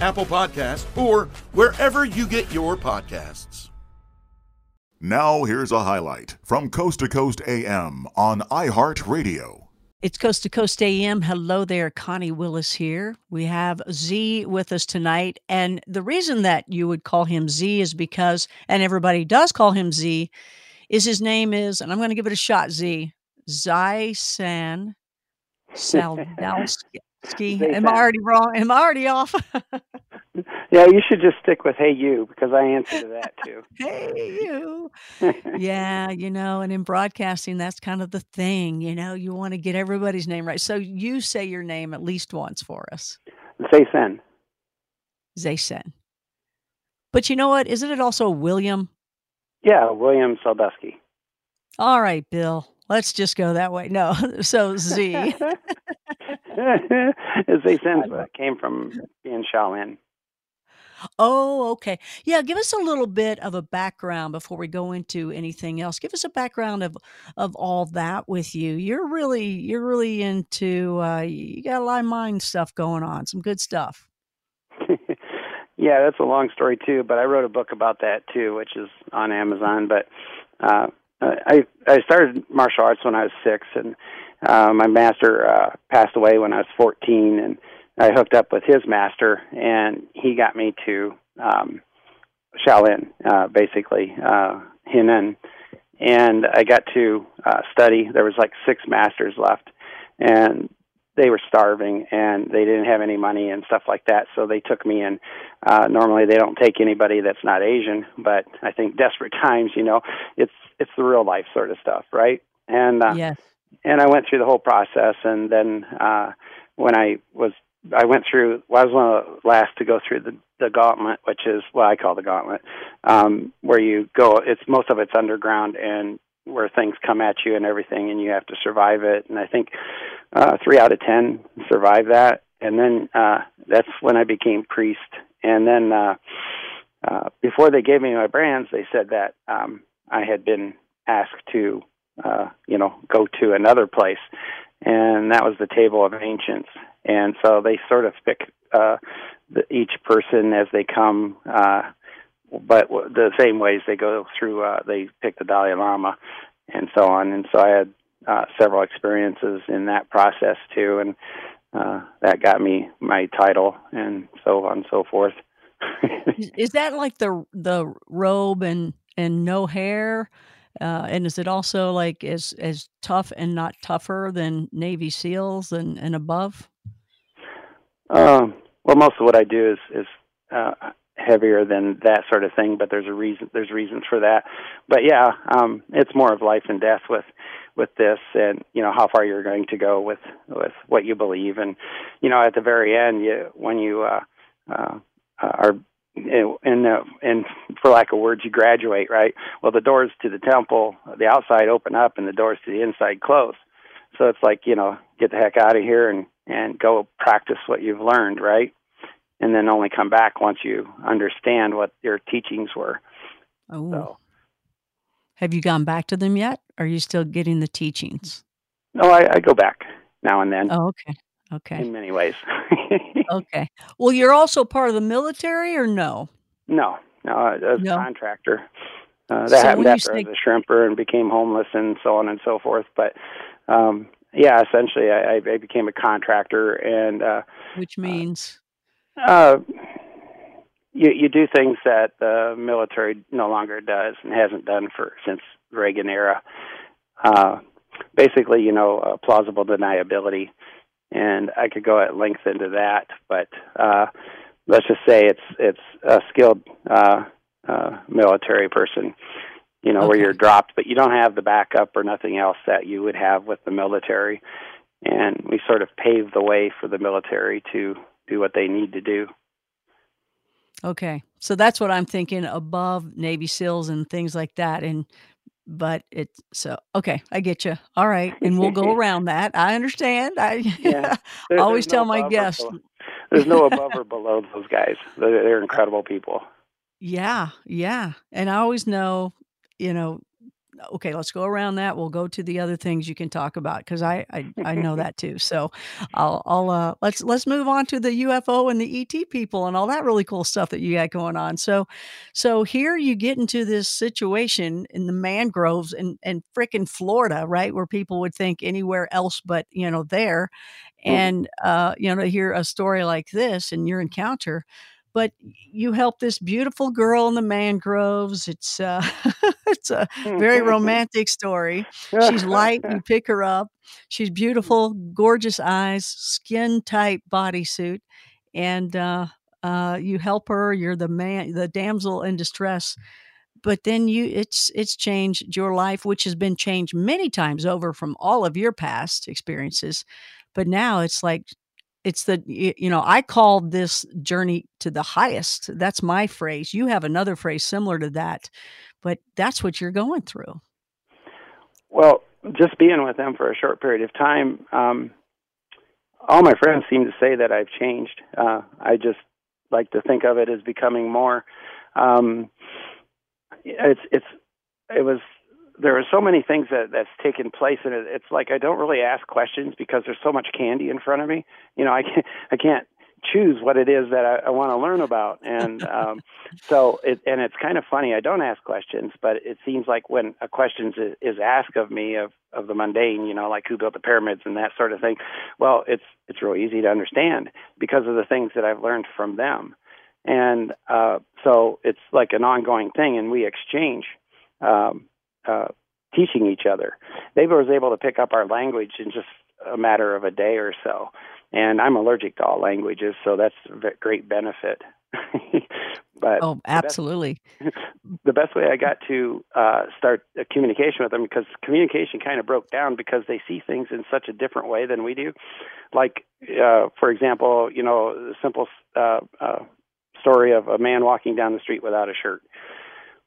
Apple Podcast, or wherever you get your podcasts. Now, here's a highlight from Coast to Coast AM on iHeartRadio. It's Coast to Coast AM. Hello there, Connie Willis here. We have Z with us tonight. And the reason that you would call him Z is because, and everybody does call him Z, is his name is, and I'm going to give it a shot, Z, Zysan Saldowski. Ski. Am I already wrong? Am I already off? yeah, you should just stick with "Hey You" because I answer to that too. hey you. yeah, you know, and in broadcasting, that's kind of the thing. You know, you want to get everybody's name right. So you say your name at least once for us. Zaysan. Zaysan. But you know what? Isn't it also William? Yeah, William Saldausky. All right, Bill. Let's just go that way. No, so Z. As they sense came from being Shaolin. Oh, okay. Yeah, give us a little bit of a background before we go into anything else. Give us a background of of all that with you. You're really you're really into uh you got a lot of mind stuff going on. Some good stuff. yeah, that's a long story too, but I wrote a book about that too, which is on Amazon, but uh I I started martial arts when I was 6 and uh, my master uh, passed away when I was 14, and I hooked up with his master, and he got me to um, Shaolin, uh, basically uh, Henan, and I got to uh, study. There was like six masters left, and they were starving and they didn't have any money and stuff like that so they took me in. Uh normally they don't take anybody that's not asian but i think desperate times you know it's it's the real life sort of stuff right? And uh yes and I went through the whole process. And then uh, when I was, I went through. Well, I was one of the last to go through the the gauntlet, which is what I call the gauntlet, um, where you go. It's most of it's underground and where things come at you and everything, and you have to survive it. And I think uh, three out of ten survive that. And then uh, that's when I became priest. And then uh, uh, before they gave me my brands, they said that um, I had been asked to uh, you know, go to another place, and that was the table of ancients. And so they sort of pick uh, the, each person as they come, uh, but the same ways they go through. Uh, they pick the Dalai Lama, and so on. And so I had uh, several experiences in that process too, and uh, that got me my title, and so on and so forth. is that like the the robe and and no hair? Uh, and is it also like as as tough and not tougher than Navy SEALs and and above? Um, well, most of what I do is is uh, heavier than that sort of thing, but there's a reason. There's reasons for that. But yeah, um, it's more of life and death with with this, and you know how far you're going to go with with what you believe, and you know at the very end, you when you uh, uh, are and uh, and for lack of words, you graduate, right? Well, the doors to the temple, the outside open up, and the doors to the inside close. So it's like you know, get the heck out of here and and go practice what you've learned, right? And then only come back once you understand what your teachings were. Oh. So. Have you gone back to them yet? Are you still getting the teachings? No, I, I go back now and then. Oh, okay. Okay. In many ways. okay. Well, you're also part of the military, or no? No, no, as no. a contractor. Uh, that so happened after say- I was a shrimper and became homeless and so on and so forth. But um, yeah, essentially, I, I became a contractor, and uh, which means uh, you you do things that the military no longer does and hasn't done for since Reagan era. Uh, basically, you know, uh, plausible deniability and I could go at length into that. But uh, let's just say it's it's a skilled uh, uh, military person, you know, okay. where you're dropped, but you don't have the backup or nothing else that you would have with the military. And we sort of paved the way for the military to do what they need to do. Okay. So that's what I'm thinking above Navy SEALs and things like that. And but it's so okay i get you all right and we'll go around that i understand i yeah. there, always tell no my guests there's no above or below those guys they're, they're uh, incredible people yeah yeah and i always know you know okay, let's go around that. We'll go to the other things you can talk about because I, I I know that too. So I'll I'll uh, let's let's move on to the UFO and the ET people and all that really cool stuff that you got going on. So so here you get into this situation in the mangroves in in freaking Florida, right, where people would think anywhere else but you know there, and uh, you know to hear a story like this and your encounter but you help this beautiful girl in the mangroves. It's uh, it's a very romantic story. She's light. You pick her up. She's beautiful, gorgeous eyes, skin tight bodysuit, and uh, uh, you help her. You're the man, the damsel in distress. But then you, it's it's changed your life, which has been changed many times over from all of your past experiences. But now it's like it's the you know i call this journey to the highest. That's my phrase. You have another phrase similar to that but that's what you're going through. Well just being with them for a short period of time um, all my friends seem to say that i've changed. Uh, i just like to think of it as becoming more. Um, it's it's it was there are so many things that that's taken place and it, it's like I don't really ask questions because there's so much candy in front of me. You know, I can't I can't choose what it is that I, I want to learn about, and um, so it and it's kind of funny. I don't ask questions, but it seems like when a question is, is asked of me of of the mundane, you know, like who built the pyramids and that sort of thing. Well, it's it's real easy to understand because of the things that I've learned from them, and uh, so it's like an ongoing thing, and we exchange. Um, uh, teaching each other. They was able to pick up our language in just a matter of a day or so. And I'm allergic to all languages, so that's a great benefit. but oh, absolutely. The best, the best way I got to uh, start a communication with them because communication kind of broke down because they see things in such a different way than we do. Like, uh, for example, you know, the simple uh, uh, story of a man walking down the street without a shirt.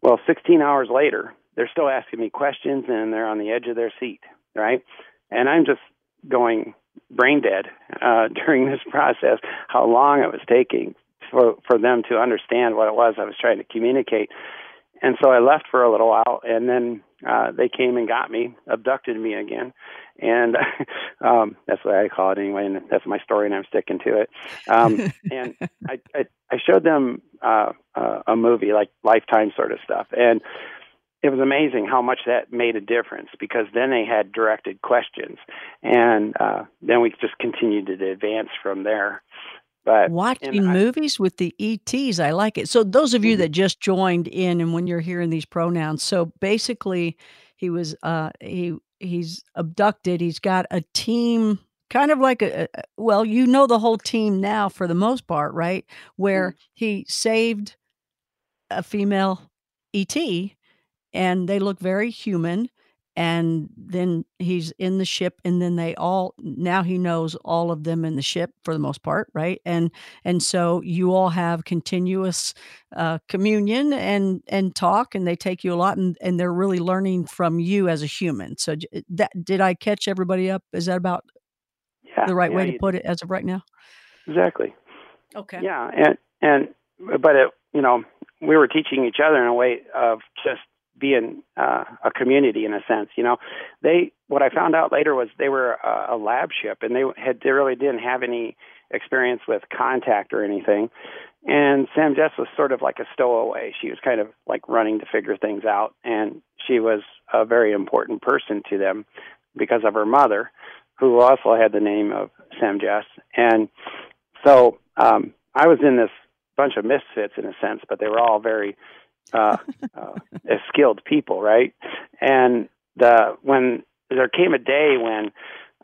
Well, 16 hours later, they're still asking me questions and they're on the edge of their seat, right? And I'm just going brain dead uh, during this process, how long it was taking for for them to understand what it was I was trying to communicate. And so I left for a little while, and then uh, they came and got me, abducted me again, and um, that's what I call it anyway. And that's my story, and I'm sticking to it. Um, and I, I I showed them uh, uh, a movie like Lifetime sort of stuff, and it was amazing how much that made a difference because then they had directed questions, and uh, then we just continued to advance from there. But watching movies with the ETs, I like it. So those of you mm-hmm. that just joined in, and when you're hearing these pronouns, so basically, he was uh, he he's abducted. He's got a team kind of like a, well, you know the whole team now for the most part, right? Where Mm-hmm. he saved a female ET and they look very human and then he's in the ship and then they all now he knows all of them in the ship for the most part right? And and so you all have continuous uh, communion and and talk and they take you a lot and, and they're really learning from you as a human. So that did i catch everybody up? Is that about Yeah, the right yeah, way to put it as of right now? Exactly. okay. Yeah, and and but it, you know, we were teaching each other in a way of just being uh, a community in a sense. You know, they what I found out later was they were a, a lab ship, and they had they really didn't have any experience with contact or anything. And Sam Jess was sort of like a stowaway. She was kind of like running to figure things out, and she was a very important person to them because of her mother, who also had the name of Sam Jess. And so um, I was in this bunch of misfits in a sense, but they were all very uh, uh, skilled people, right? And the when there came a day when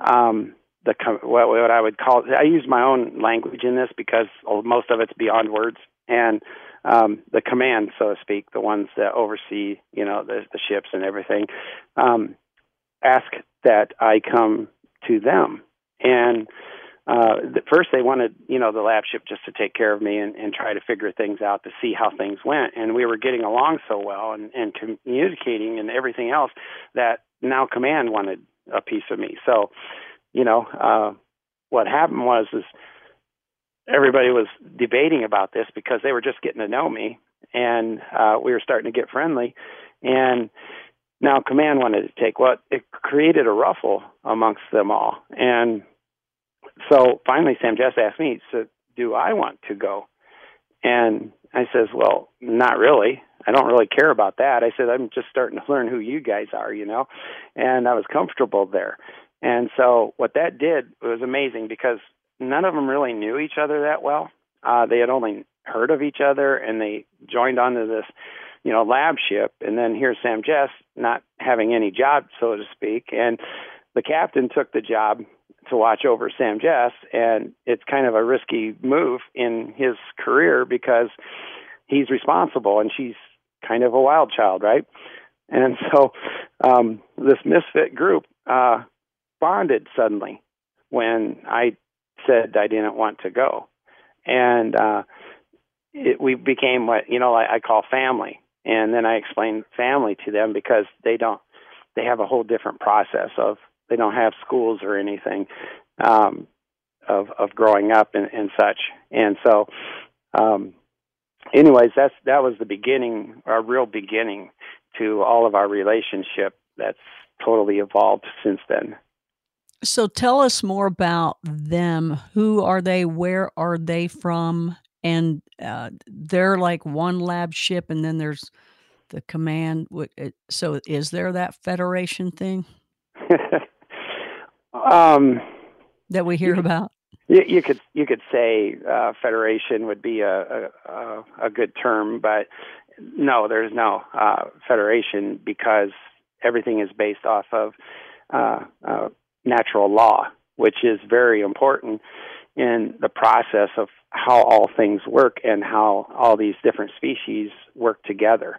um, the com- what, what I would call I use my own language in this because most of it's beyond words and um, the command, so to speak, the ones that oversee you know the, the ships and everything, um, ask that I come to them and uh, the, first they wanted, you know, the lab ship just to take care of me and, and try to figure things out to see how things went. And we were getting along so well and, and communicating and everything else that now command wanted a piece of me. So, you know, uh, what happened was is everybody was debating about this because they were just getting to know me and uh, we were starting to get friendly. And now command wanted to take what it created a ruffle amongst them all. And so finally Sam Jess asked me, so do I want to go? And I says, well, not really. I don't really care about that. I said, I'm just starting to learn who you guys are, you know, and I was comfortable there. And so what that did was amazing because none of them really knew each other that well. Uh, they had only heard of each other and they joined onto this, you know, lab ship. And then here's Sam Jess not having any job, so to speak. And the captain took the job to watch over Sam Jess, and it's kind of a risky move in his career because he's responsible and she's kind of a wild child, right? And so um, this misfit group uh, bonded suddenly when I said I didn't want to go, and uh, it, we became what you know I, I call family. And then I explained family to them because they don't they have a whole different process of they don't have schools or anything um, of of growing up and, and such. And so, um, anyways, that's that was the beginning, our real beginning to all of our relationship. That's totally evolved since then. So tell us more about them. Who are they? Where are they from? And uh, they're like one lab ship, and then there's the command. So is there that federation thing um, that we hear about? You, you could you could say uh, federation would be a, a a a good term, but no, there's no uh, federation because everything is based off of uh, uh, natural law, which is very important in the process of how all things work and how all these different species work together.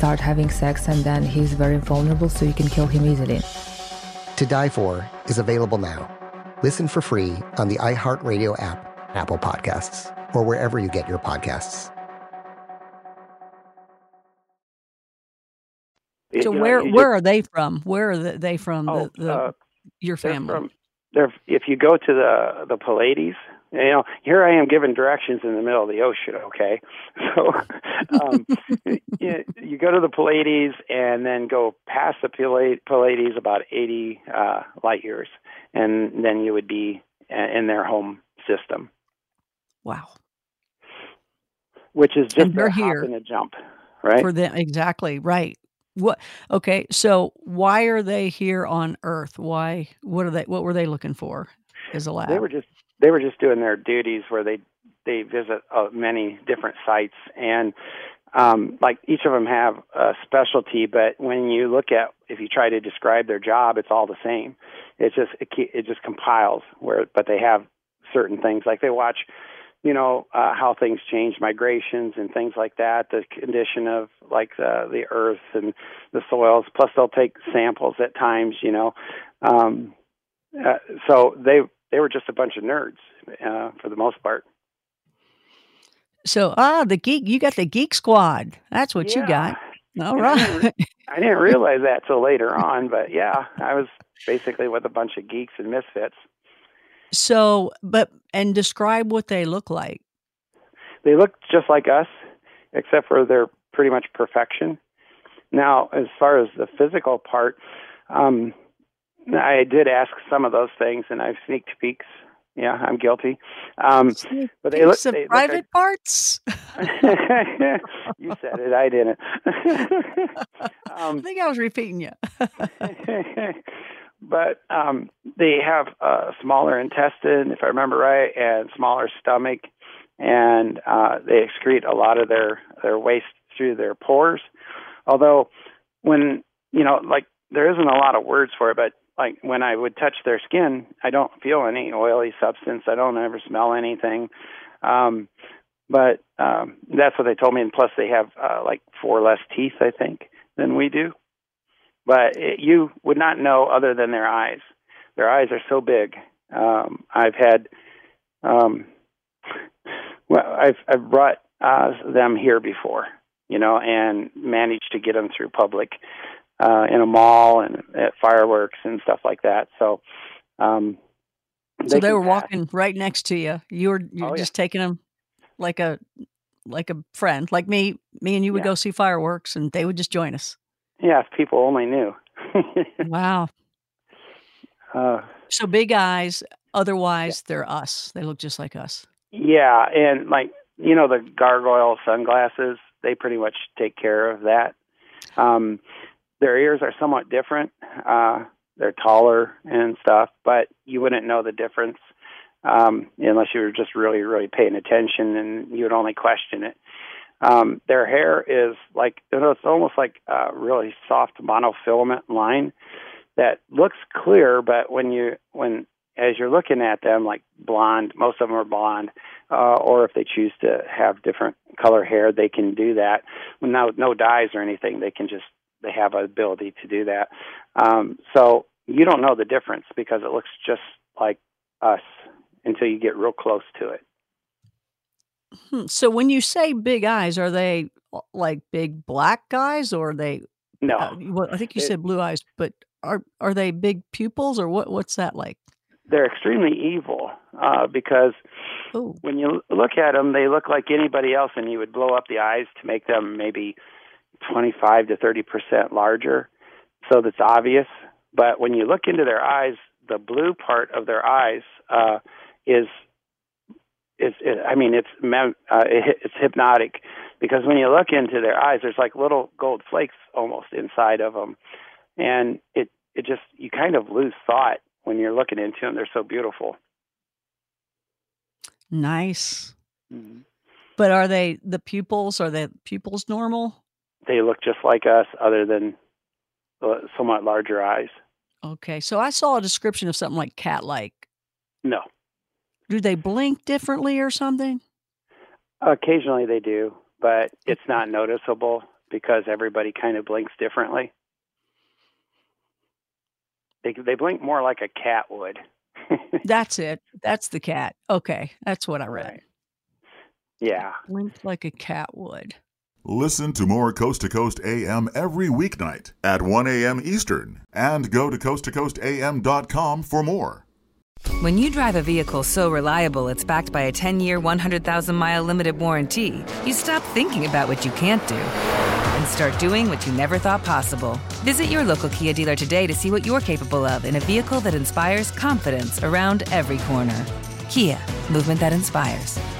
start having sex, and then he's very vulnerable, so you can kill him easily. To Die For is available now. Listen for free on the iHeartRadio app, Apple Podcasts, or wherever you get your podcasts. So You know, where you where are they from? Where are they from? Oh, the, the, uh, your they're family. from- they're if you go to the the Pleiades, you know, here I am giving directions in the middle of the ocean. Okay, so um, you, you go to the Pleiades and then go past the Pleiades about eighty uh, light years, and then you would be in their home system, wow. which is just they're a here and a jump, right? For them, exactly right. What? Okay, so why are they here on Earth? Why? What are they? What were they looking for? As a lab? They were just they were just doing their duties where they they visit uh, many different sites and um, like each of them have a specialty, but when you look at if you try to describe their job, it's all the same. It's just it, it just compiles where, but they have certain things like they watch, you know, uh, how things change, migrations and things like that, the condition of like the the earth and the soils. Plus, they'll take samples at times, you know. Um, uh, so they they were just a bunch of nerds uh, for the most part. So ah, the geek. You got the geek squad. That's what you got. All I didn't, I didn't realize that till later on, but yeah, I was basically with a bunch of geeks and misfits. So, but and describe what they look like. They look just like us, except for they're pretty much perfection. Now, as far as the physical part, um, I did ask some of those things, and I've sneaked peeks. Yeah, I'm guilty. Um, but they look, Some they look private like- parts. you said it. I didn't. um, I think I was repeating you. but um, they have a smaller intestine, if I remember right, and smaller stomach, and uh, they excrete a lot of their their waste through their pores. Although, when you know, like there isn't a lot of words for it, but like when I would touch their skin, I don't feel any oily substance. I don't ever smell anything. Um, but um, that's what they told me. And plus, they have uh, like four less teeth, I think, than we do. But it, you would not know other than their eyes. Their eyes are so big. Um, I've had, um, well, I've I've brought uh, them here before, you know, and managed to get them through public uh, in a mall and at fireworks and stuff like that. So, um, so they were pass. walking right next to you. You were you were Oh, yeah. just taking them like a like a friend, like me. Me and you would Yeah. go see fireworks, and they would just join us. Yeah, if people only knew. Wow. uh, So big eyes. Otherwise, they're us. They look just like us. Yeah, and like you know the gargoyle sunglasses, they pretty much take care of that. Um, their ears are somewhat different. Uh, they're taller and stuff, but you wouldn't know the difference um, unless you were just really, really paying attention, and you would only question it. Um, their hair is like it's almost like a really soft monofilament line that looks clear, but when you when as you're looking at them, like blonde, most of them are blonde, uh, or if they choose to have different color hair, they can do that. No, no dyes or anything. They can just they have an ability to do that. Um, so you don't know the difference because it looks just like us until you get real close to it. Hmm. So when you say big eyes, are they like big black guys or are they? No, Uh, well, I think you It- said blue eyes, but are are they big pupils or what? What's that like? they're extremely evil uh, because when you look at them, they look like anybody else, and you would blow up the eyes to make them maybe 25 to 30 percent larger, so that's obvious. But when you look into their eyes, the blue part of their eyes uh, is is, is I mean it's uh, it, it's hypnotic because when you look into their eyes, there's like little gold flakes almost inside of them, and it it just you kind of lose thought when you're looking into them. They're so beautiful. Nice. Mm-hmm. But are they the pupils? Are the pupils normal? They look just like us, other than uh, somewhat larger eyes. Okay, so I saw a description of something like cat-like. No, Do they blink differently or something? occasionally they do, but it's not noticeable because everybody kind of blinks differently. They they blink more like a cat would. That's it. That's the cat. Okay, that's what I read. Yeah. Blink like a cat would. Listen to more Coast to Coast AM every weeknight at 1 a.m. Eastern and go to coasttocoastam.com for more. When you drive a vehicle so reliable it's backed by a 10 year, 100,000 mile limited warranty, you stop thinking about what you can't do and start doing what you never thought possible. Visit your local Kia dealer today to see what you're capable of in a vehicle that inspires confidence around every corner. Kia, movement that inspires.